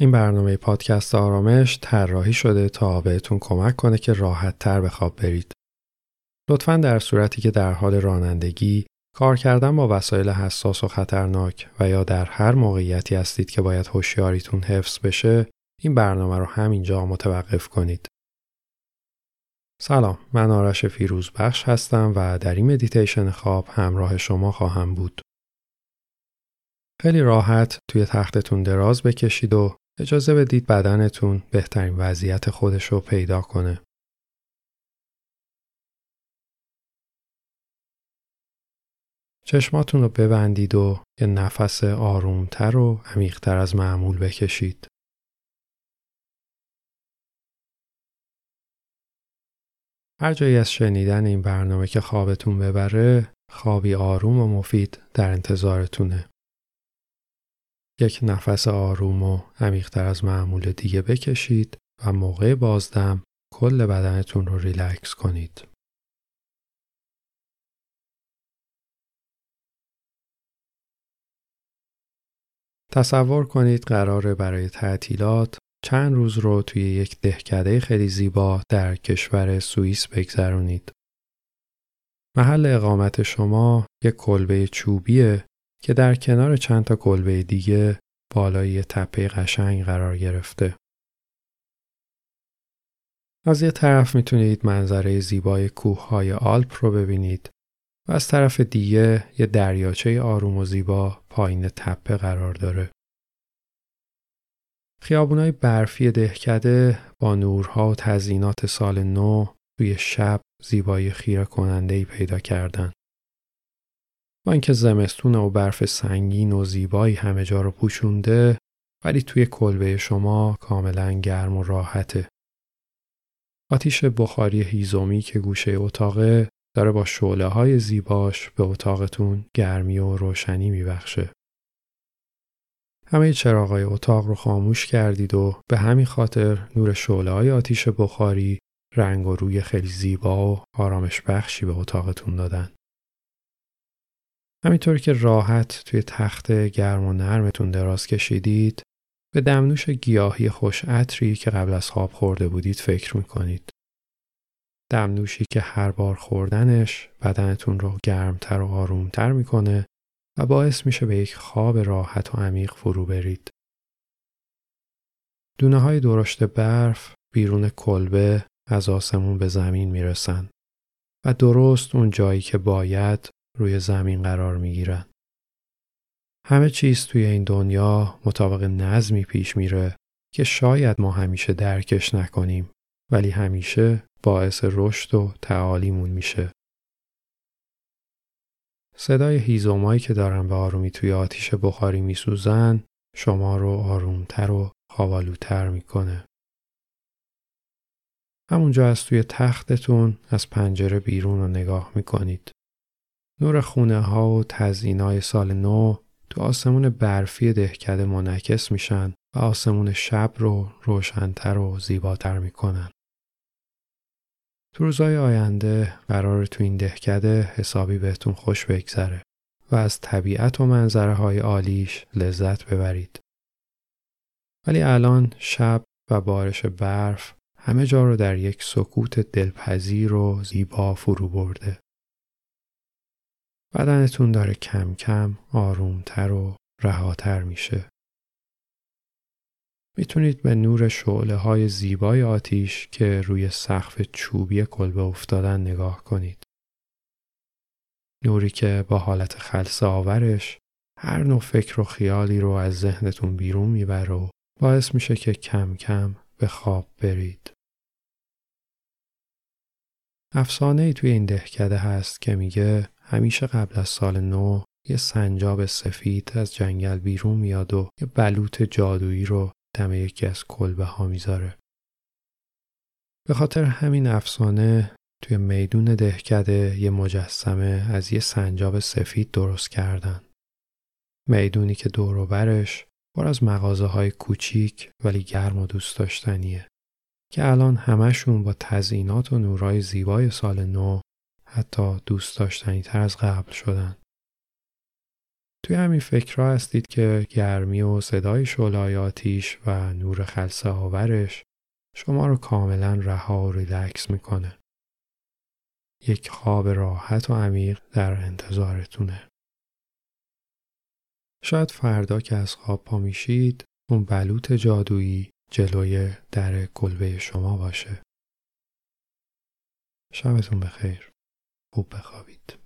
این برنامه پادکست آرامش طراحی شده تا بهتون کمک کنه که راحت تر به خواب برید. لطفا در صورتی که در حال رانندگی کار کردن با وسایل حساس و خطرناک و یا در هر موقعیتی هستید که باید هوشیاریتون حفظ بشه این برنامه رو همینجا متوقف کنید. سلام من آرش فیروز بخش هستم و در این مدیتیشن خواب همراه شما خواهم بود. خیلی راحت توی تختتون دراز بکشید و اجازه بدید بدنتون بهترین وضعیت خودش رو پیدا کنه. چشماتون رو ببندید و یه نفس آرومتر و عمیقتر از معمول بکشید. هر جایی از شنیدن این برنامه که خوابتون ببره خوابی آروم و مفید در انتظارتونه. یک نفس آروم و عمیقتر از معمول دیگه بکشید و موقع بازدم کل بدنتون رو ریلکس کنید. تصور کنید قراره برای تعطیلات چند روز رو توی یک دهکده خیلی زیبا در کشور سوئیس بگذرونید. محل اقامت شما یک کلبه چوبیه که در کنار چند تا کلبه دیگه بالای تپه قشنگ قرار گرفته. از یه طرف می‌تونید منظره زیبای کوههای آلپ رو ببینید و از طرف دیگه یه دریاچه آروم و زیبا پایین تپه قرار داره. خیابونای برفی دهکده با نورها و تزینات سال نو توی شب زیبایی خیره کننده ای پیدا کردن. با اینکه زمستون و برف سنگین و زیبایی همه جا رو پوشونده ولی توی کلبه شما کاملا گرم و راحته. آتیش بخاری هیزومی که گوشه اتاقه داره با شعله های زیباش به اتاقتون گرمی و روشنی میبخشه. همه چراغای اتاق رو خاموش کردید و به همین خاطر نور شعله های آتیش بخاری رنگ و روی خیلی زیبا و آرامش بخشی به اتاقتون دادن. همینطور که راحت توی تخت گرم و نرمتون دراز کشیدید به دمنوش گیاهی خوش عطری که قبل از خواب خورده بودید فکر می‌کنید. دمنوشی که هر بار خوردنش بدنتون رو گرمتر و آرومتر می‌کنه و باعث میشه به یک خواب راحت و عمیق فرو برید. دونه های درشت برف بیرون کلبه از آسمون به زمین می‌رسن و درست اون جایی که باید روی زمین قرار می‌گیرن. همه چیز توی این دنیا مطابق نظمی پیش میره که شاید ما همیشه درکش نکنیم ولی همیشه باعث رشد و تعالیمون میشه. صدای هیزومایی که دارن به آرومی توی آتیش بخاری میسوزن شما رو آرومتر و خوابالوتر می‌کنه. همونجا از توی تختتون از پنجره بیرون رو نگاه می‌کنید. نور خونه ها و های سال نو تو آسمون برفی دهکده منعکس میشن و آسمون شب رو روشنتر و زیباتر می‌کنن. تو روزهای آینده قرار تو این دهکده حسابی بهتون خوش بگذره و از طبیعت و منظره های عالیش لذت ببرید. ولی الان شب و بارش برف همه جا رو در یک سکوت دلپذیر و زیبا فرو برده. بدنتون داره کم کم آرومتر و رهاتر میشه. می‌تونید به نور شعله های زیبای آتیش که روی سقف چوبی کلبه افتادن نگاه کنید. نوری که با حالت خلص آورش هر نوع فکر و خیالی رو از ذهنتون بیرون می‌بره و باعث میشه که کم کم به خواب برید. افسانه ای توی این دهکده هست که میگه همیشه قبل از سال نو یه سنجاب سفید از جنگل بیرون میاد و یه بلوط جادویی رو دم یکی از کلبه ها می‌ذاره. به خاطر همین افسانه توی میدون دهکده یه مجسمه از یه سنجاب سفید درست کردن. می‌دونی که دور برش پر از مغازه های کوچیک ولی گرم و دوست داشتنیه که الان همشون با تزینات و نورای زیبای سال نو حتی دوست داشتنی تر از قبل شدن. توی همین فکرها هستید که گرمی و صدای شعله‌های آتیش و نور خلصه آورش شما رو کاملا رها و ریلکس می‌کنه. یک خواب راحت و عمیق در انتظارتونه. شاید فردا که از خواب پا میشید اون بلوط جادویی جلوی در کلبه شما باشه. شبتون بخیر. auparavit